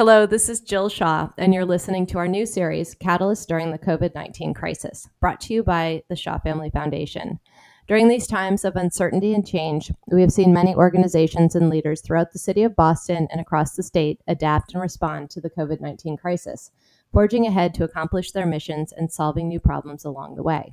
Hello, this is Jill Shaw, and you're listening to our new series, Catalyst During the COVID 19 Crisis, brought to you by the Shaw Family Foundation. During these times of uncertainty and change, we have seen many organizations and leaders throughout the city of Boston and across the state adapt and respond to the COVID 19 crisis, forging ahead to accomplish their missions and solving new problems along the way.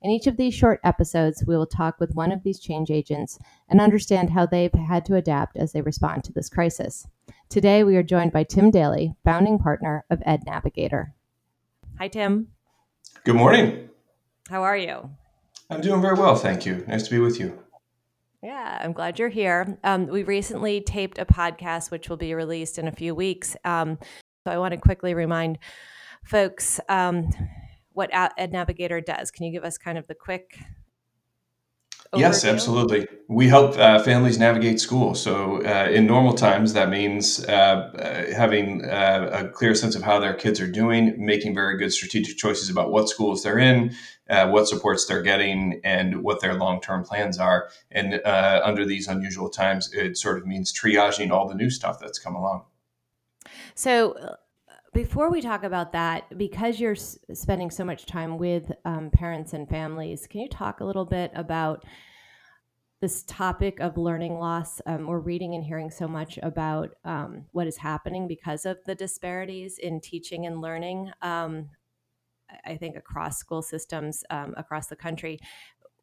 In each of these short episodes, we will talk with one of these change agents and understand how they've had to adapt as they respond to this crisis. Today, we are joined by Tim Daly, founding partner of Ed Navigator. Hi, Tim. Good morning. How are you? I'm doing very well, thank you. Nice to be with you. Yeah, I'm glad you're here. Um, we recently taped a podcast which will be released in a few weeks. Um, so I want to quickly remind folks um, what Ed Navigator does. Can you give us kind of the quick? Yes, absolutely. We help uh, families navigate school. So, uh, in normal times, that means uh, uh having uh, a clear sense of how their kids are doing, making very good strategic choices about what schools they're in, uh, what supports they're getting, and what their long term plans are. And under these unusual times, it sort of means triaging all the new stuff that's come along. So, before we talk about that, because you're s- spending so much time with um, parents and families, can you talk a little bit about this topic of learning loss? Um, we're reading and hearing so much about um, what is happening because of the disparities in teaching and learning. Um, I think across school systems um, across the country.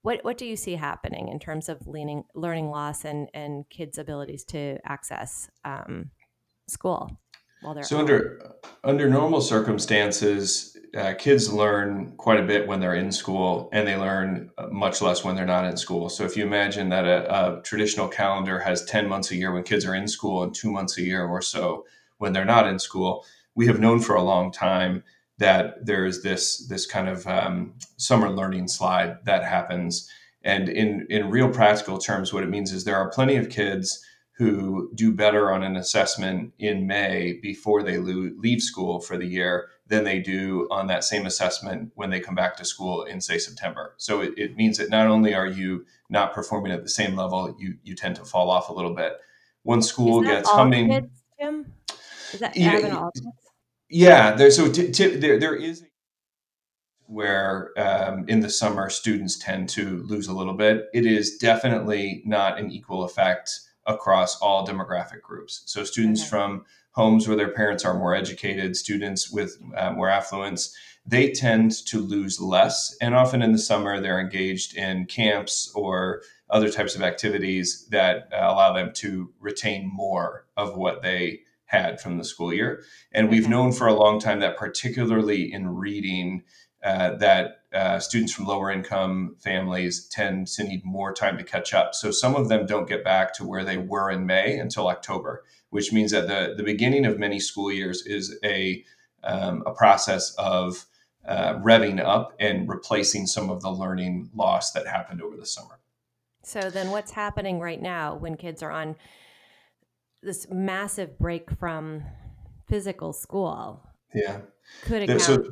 What what do you see happening in terms of leaning, learning loss and and kids' abilities to access um, school? While they're so under under normal circumstances uh, kids learn quite a bit when they're in school and they learn uh, much less when they're not in school. So if you imagine that a, a, traditional calendar has 10 months a year when kids are in school and two months a year or so when they're not in school we have known for a long time that there's this this kind of um, summer learning slide that happens. And in in real practical terms what it means is there are plenty of kids who do better on an assessment in May before they leave school for the year than they do on that same assessment when they come back to school in, say, September. So it, it means that not only are you not performing at the same level, you you tend to fall off a little bit. When school gets humming, kids, Jim? Is that yeah? Yeah, there, so t- t- there there is where um, in the summer students tend to lose a little bit. It is definitely not an equal effect across all demographic groups. So students okay. from homes where their parents are more educated, students with uh, more affluence, they tend to lose less. And often in the summer, they're engaged in camps or other types of activities that uh, allow them to retain more of what they had from the school year. And we've known for a long time that, particularly in reading, uh, that uh, students from lower income families tend to need more time to catch up. So some of them don't get back to where they were in May until October, which means that the, the beginning of many school years is a, um, a process of uh, revving up and replacing some of the learning loss that happened over the summer. So then what's happening right now when kids are on this massive break from physical school? Yeah. Could account so,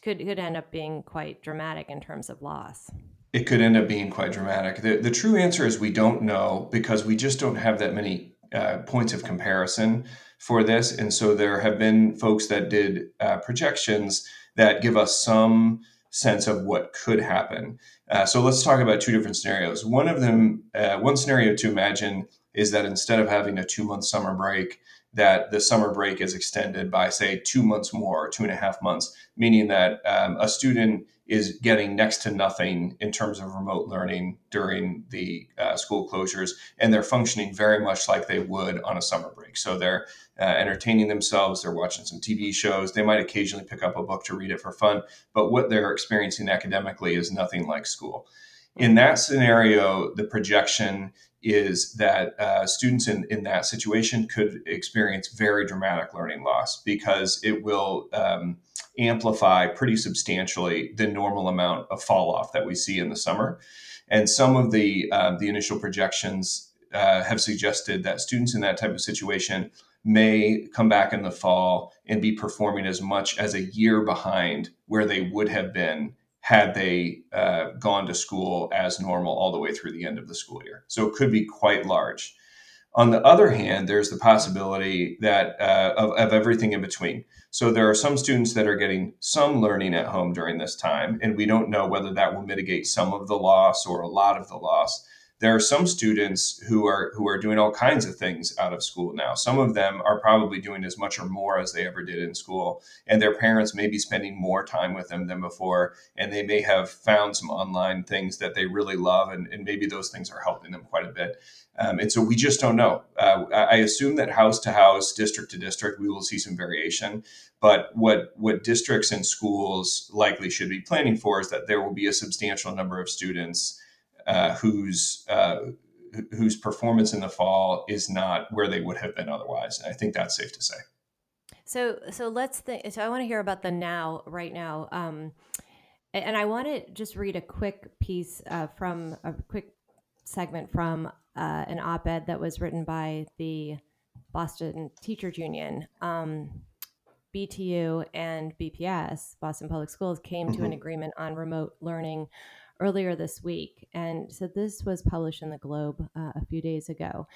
could could end up being quite dramatic in terms of loss. It could end up being quite dramatic. The, the true answer is we don't know because we just don't have that many uh, points of comparison for this. And so there have been folks that did uh, projections that give us some sense of what could happen. Uh, so let's talk about two different scenarios. One of them, uh, one scenario to imagine is that instead of having a two month summer break, that the summer break is extended by, say, two months more, or two and a half months, meaning that um, a student is getting next to nothing in terms of remote learning during the uh, school closures, and they're functioning very much like they would on a summer break. So they're uh, entertaining themselves, they're watching some TV shows, they might occasionally pick up a book to read it for fun, but what they're experiencing academically is nothing like school. In that scenario, the projection is that uh, students in, in that situation could experience very dramatic learning loss because it will um, amplify pretty substantially the normal amount of fall off that we see in the summer. And some of the, uh, the initial projections uh, have suggested that students in that type of situation may come back in the fall and be performing as much as a year behind where they would have been had they uh, gone to school as normal all the way through the end of the school year. So it could be quite large. On the other hand, there's the possibility that uh, of, of everything in between. So there are some students that are getting some learning at home during this time, and we don't know whether that will mitigate some of the loss or a lot of the loss there are some students who are who are doing all kinds of things out of school now. Some of them are probably doing as much or more as they ever did in school, and their parents may be spending more time with them than before, and they may have found some online things that they really love, and, and maybe those things are helping them quite a bit. Um, and so we just don't know. Uh, I assume that house to house, district to district, we will see some variation. But what what districts and schools likely should be planning for is that there will be a substantial number of students uh, whose uh, whose performance in the fall is not where they would have been otherwise. And I think that's safe to say. So, so let's think. So, I want to hear about the now, right now, um, and I want to just read a quick piece uh, from a quick segment from uh, an op-ed that was written by the Boston Teachers Union. Um, BTU and BPS, Boston Public Schools, came mm-hmm. to an mm-hmm. agreement on remote learning earlier this week. And so this was published in the Globe uh, a few days ago.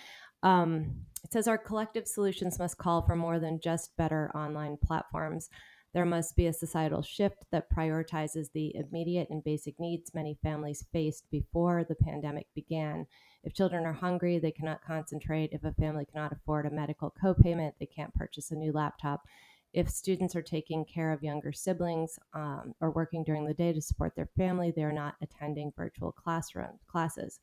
Um, it says our collective solutions must call for more than just better online platforms. There must be a societal shift that prioritizes the immediate and basic needs many families faced before the pandemic began. If children are hungry, they cannot concentrate. If a family cannot afford a medical copayment, they can't purchase a new laptop if students are taking care of younger siblings um, or working during the day to support their family, they're not attending virtual classroom classes.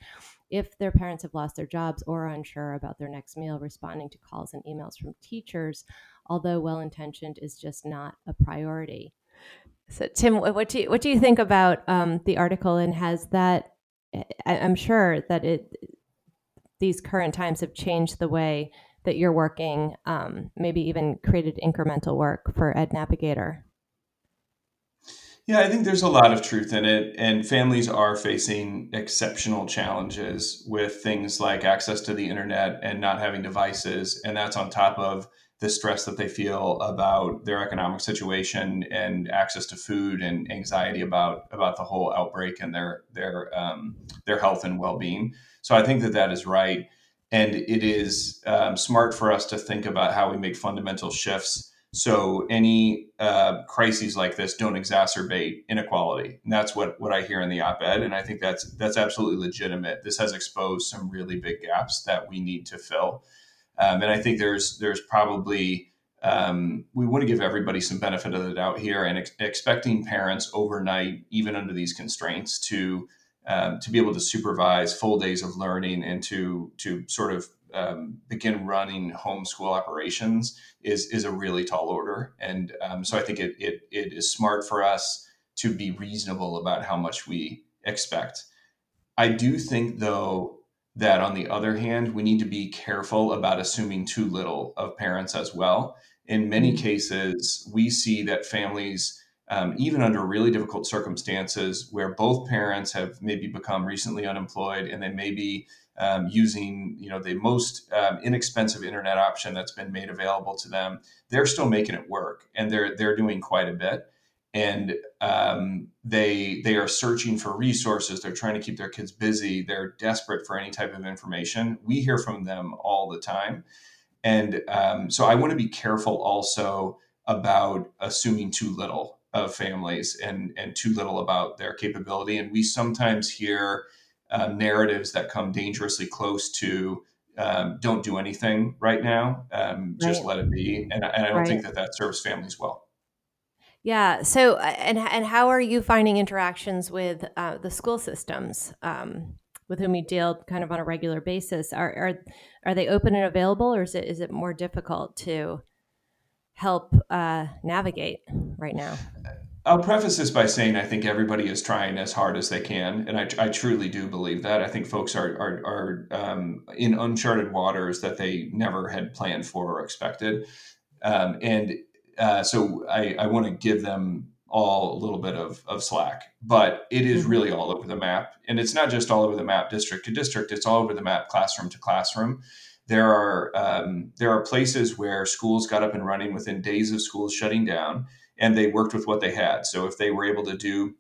If their parents have lost their jobs or are unsure about their next meal, responding to calls and emails from teachers, although well intentioned, is just not a priority. So, Tim, what do you, what do you think about um, the article? And has that? I, I'm sure that it these current times have changed the way that you're working, um, maybe even created incremental work for Ed Navigator? Yeah, I think there's a lot of truth in it. And families are facing exceptional challenges with things like access to the internet and not having devices. And that's on top of the stress that they feel about their economic situation and access to food and anxiety about about the whole outbreak and their their um, their health and well being. So I think that that is right. And it is um, smart for us to think about how we make fundamental shifts so any uh, crises like this don't exacerbate inequality. And that's what, what I hear in the op-ed. And I think that's, that's absolutely legitimate. This has exposed some really big gaps that we need to fill. Um, and I think there's, there's probably, um, we want to give everybody some benefit of the doubt here and ex- expecting parents overnight, even under these constraints to um, to be able to supervise full days of learning and to to sort of um, begin running homeschool operations is is a really tall order. And um, so I think it, it it is smart for us to be reasonable about how much we expect. I do think though that on the other hand, we need to be careful about assuming too little of parents as well. In many mm-hmm. cases, we see that families um, even under really difficult circumstances where both parents have maybe become recently unemployed and they may be um, using you know the most um, inexpensive internet option that's been made available to them they're still making it work and they're they're doing quite a bit. And um, they they are searching for resources they're trying to keep their kids busy they're desperate for any type of information. We hear from them all the time. And um, so i want to be careful also about assuming too little of families and and too little about their capability. And we sometimes hear uh, narratives that come dangerously close to um, don't do anything right now, um, just let it be. And, and I don't right. think that that serves families well. Yeah. So, uh, and and how are you finding interactions with uh, the school systems um, with whom you deal kind of on a regular basis? Are are are they open and available, or is it is it more difficult to help uh, navigate right now? I'll preface this by saying I think everybody is trying as hard as they can, and I, I truly do believe that. I think folks are are, are um, in uncharted waters that they never had planned for or expected, um, and uh, so I, I want to give them all a little bit of, of slack. But it is mm-hmm. really all over the map, and it's not just all over the map, district to district. It's all over the map, classroom to classroom there are um, there are places where schools got up and running within days of schools shutting down, and they worked with what they had. So if they were able to do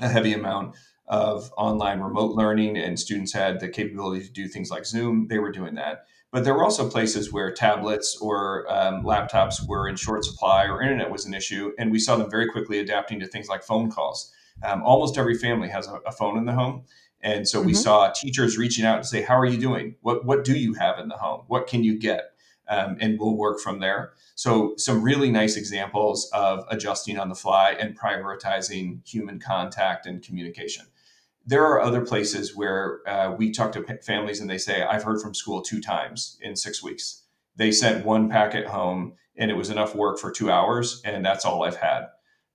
a heavy amount of online remote learning and students had the capability to do things like Zoom, they were doing that. But there were also places where tablets or um, laptops were in short supply or internet was an issue. And we saw them very quickly adapting to things like phone calls. Um, almost every family has a, a, phone in the home. And so mm-hmm. we saw teachers reaching out to say, How are you doing? What, what do you have in the home? What can you get? Um, and we'll work from there. So, some really nice examples of adjusting on the fly and prioritizing human contact and communication there are other places where uh, we talk to families and they say, I've heard from school two times in six weeks. They sent one packet home and it was enough work for two hours, and that's all I've had.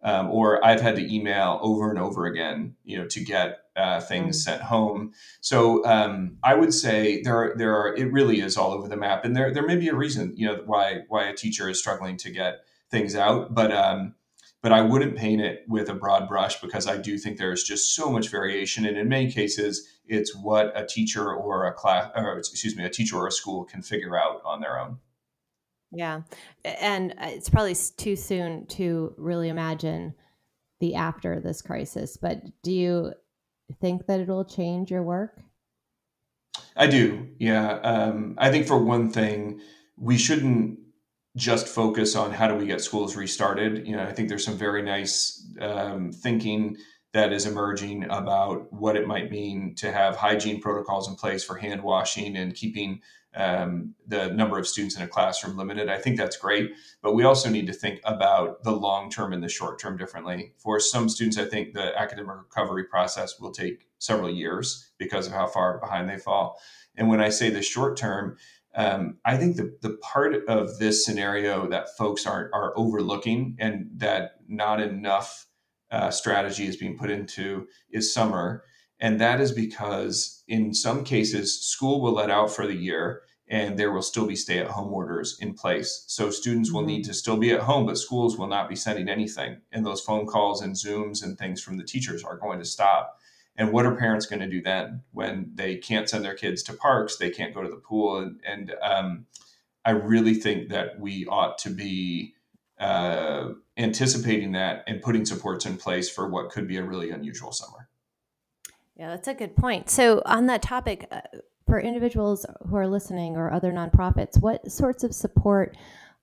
Um, or I've had to email over and over again, you know, to get uh, things mm. sent home. So um, I would say there are, there are it really is all over the map, and there there may be a reason, you know, why why a teacher is struggling to get things out, but um, but I wouldn't paint it with a broad brush because I do think there's just so much variation. And in many cases, it's what a teacher or a class, or excuse me, a teacher or a school can figure out on their own. Yeah. And uh, it's probably too soon to really imagine the after this crisis, but do you think that it'll change your work? I do. Yeah. Um, I think for one thing, we shouldn't just focus on how do we get schools restarted. You know, I think there's some very nice um, thinking that is emerging about what it might mean to have hygiene protocols in place for hand washing and keeping um, the number of students in a classroom limited. I think that's great, but we also need to think about the long term and the short term differently. For some students, I think the academic recovery process will take several years because of how far behind they fall. And when I say the short term, um, I think the, the part of this scenario that folks are, are overlooking and that not enough uh, strategy is being put into is summer. And that is because in some cases, school will let out for the year and there will still be stay at home orders in place. So students will need mm-hmm. to still be at home, but schools will not be sending anything. And those phone calls and Zooms and things from the teachers are going to stop. And what are parents going to do then when they can't send their kids to parks? They can't go to the pool. And, and um, I really think that we ought to be uh, anticipating that and putting supports in place for what could be a really unusual summer. Yeah, that's a good point. So, on that topic, uh, for individuals who are listening or other nonprofits, what sorts of support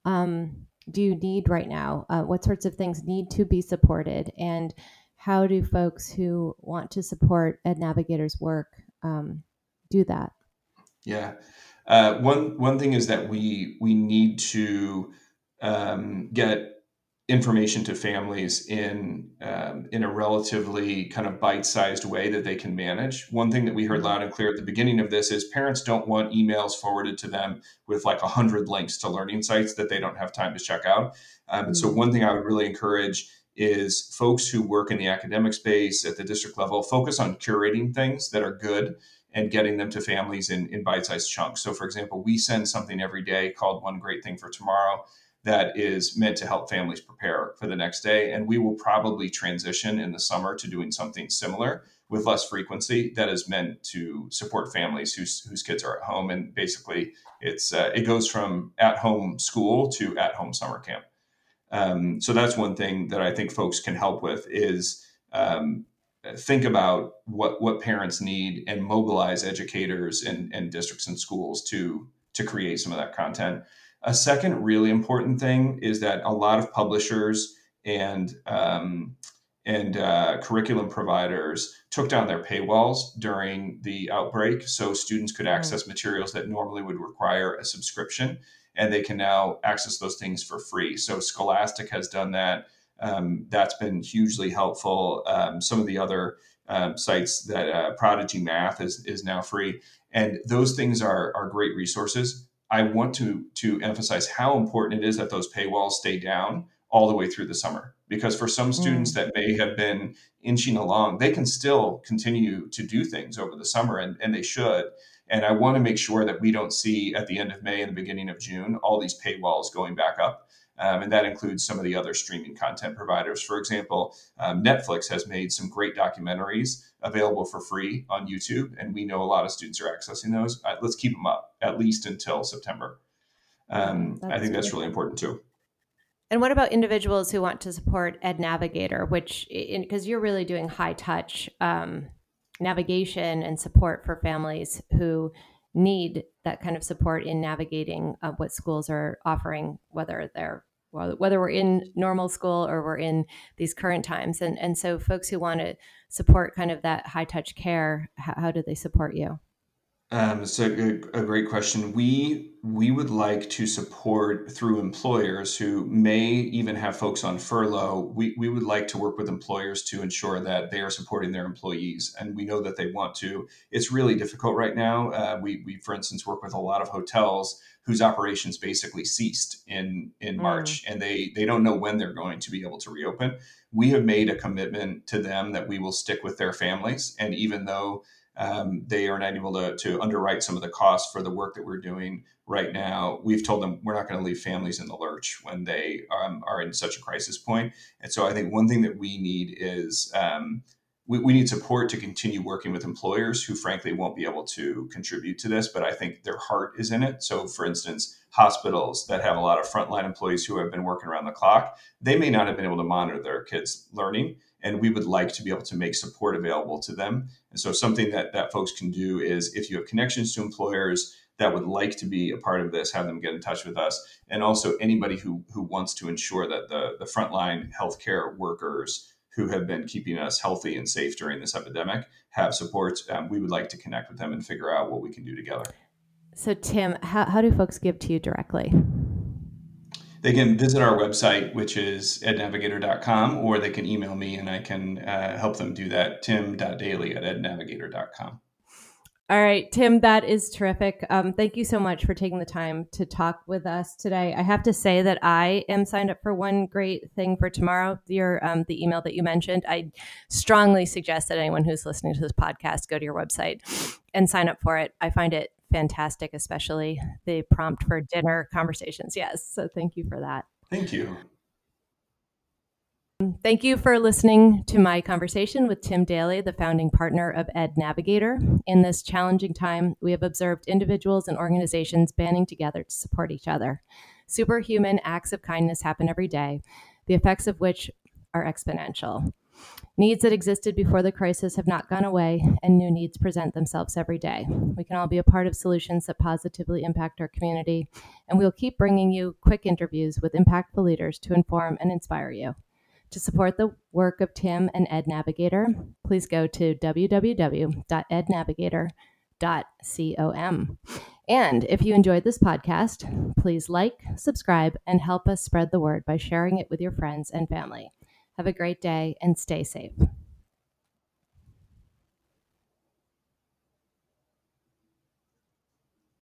um, do you need right now? Uh, what sorts of things need to be supported? And how do folks who want to support Ed Navigator's work um, do that? Yeah, uh, one one thing is that we we need to um, get information to families in um, in a relatively kind of bite-sized way that they can manage. One thing that we heard loud and clear at the beginning of this is parents don't want emails forwarded to them with like a hundred links to learning sites that they don't have time to check out. Um, and so, mm-hmm. one thing I would really encourage is folks who work in the academic space at the district level focus on curating things that are good and getting them to families in, in bite-sized chunks. So for example, we send something every day called One Great Thing for Tomorrow that is meant to help families prepare for the next day. And we will probably transition in the summer to doing something similar with less frequency that is meant to support families whose, whose kids are at home. And basically it's uh, it goes from at home school to at home summer camp. Um, so that's one thing that I think folks can help with is um, think about what what parents need and mobilize educators and, and districts and schools to to create some of that content. A second really important thing is that a lot of publishers and um, and uh, curriculum providers took down their paywalls during the outbreak, so students could mm. access materials that normally would require a subscription and they can now access those things for free. So Scholastic has done that. Um, that's been hugely helpful. Um, some of the other um, sites that uh, Prodigy Math is is now free, and those things are are great resources. I want to to emphasize how important it is that those paywalls stay down all the way through the summer because for some students mm. that may have been inching along, they can still continue to do things over the summer, and, and they should. And I want to make sure that we don't see at the end of May and the beginning of June all these paywalls going back up. Um, and that includes some of the other streaming content providers. For example, um, Netflix has made some great documentaries available for free on YouTube, and we know a lot of students are accessing those. Uh, let's keep them up at least until September. Um, I think that's really important too. And what about individuals who want to support Ed Navigator, which because you're really doing high touch um, navigation and support for families who need that kind of support in navigating uh, what schools are offering, whether they're whether we're in normal school or we're in these current times. And and so folks who want to support kind of that high touch care, how, how do they support you? Um, so a, a, great question. We we would like to support through employers who may even have folks on furlough. We, we would like to work with employers to ensure that they are supporting their employees, and we know that they want to. It's really difficult right now. Uh, we we for instance work with a lot of hotels whose operations basically ceased in in mm. March, and they they don't know when they're going to be able to reopen. We have made a commitment to them that we will stick with their families, and even though um, they are not able to, to underwrite some of the costs for the work that we're doing right now. We've told them we're not going to leave families in the lurch when they um, are in such a crisis point. And so I think one thing that we need is um, we, we need support to continue working with employers who frankly won't be able to contribute to this, but I think their heart is in it. So for instance, hospitals that have a lot of frontline employees who have been working around the clock, they may not have been able to monitor their kids' learning and we would like to be able to make support available to them. And so, something that that folks can do is if you have connections to employers that would like to be a part of this, have them get in touch with us, and also anybody who who wants to ensure that the the frontline healthcare workers who have been keeping us healthy and safe during this epidemic have support. Um, we would like to connect with them and figure out what we can do together. So, Tim, how, how do folks give to you directly? they can visit our website, which is ednavigator.com, or they can email me and I can uh, help them do that, tim.daly at ednavigator.com. All right, Tim, that is terrific. Um, thank you so much for taking the time to talk with us today. I have to say that I am signed up for one great thing for tomorrow. Your um, the email that you mentioned. I strongly suggest that anyone who's listening to this podcast go to your website and sign up for it. I find it fantastic, especially the prompt for dinner conversations. Yes. So thank you for that. Thank you. Thank you for listening to my conversation with Tim Daly, the founding partner of Ed Navigator. In this challenging time, we have observed individuals and organizations banding together to support each other. Superhuman acts of kindness happen every day, the effects of which are exponential. Needs that existed before the crisis have not gone away, and new needs present themselves every day. We can all be a part of solutions that positively impact our community, and we'll keep bringing you quick interviews with impactful leaders to inform and inspire you. To support the work of Tim and Ed Navigator, please go to www.ednavigator.com. And if you enjoyed this podcast, please like, subscribe, and help us spread the word by sharing it with your friends and family. Have a great day and stay safe.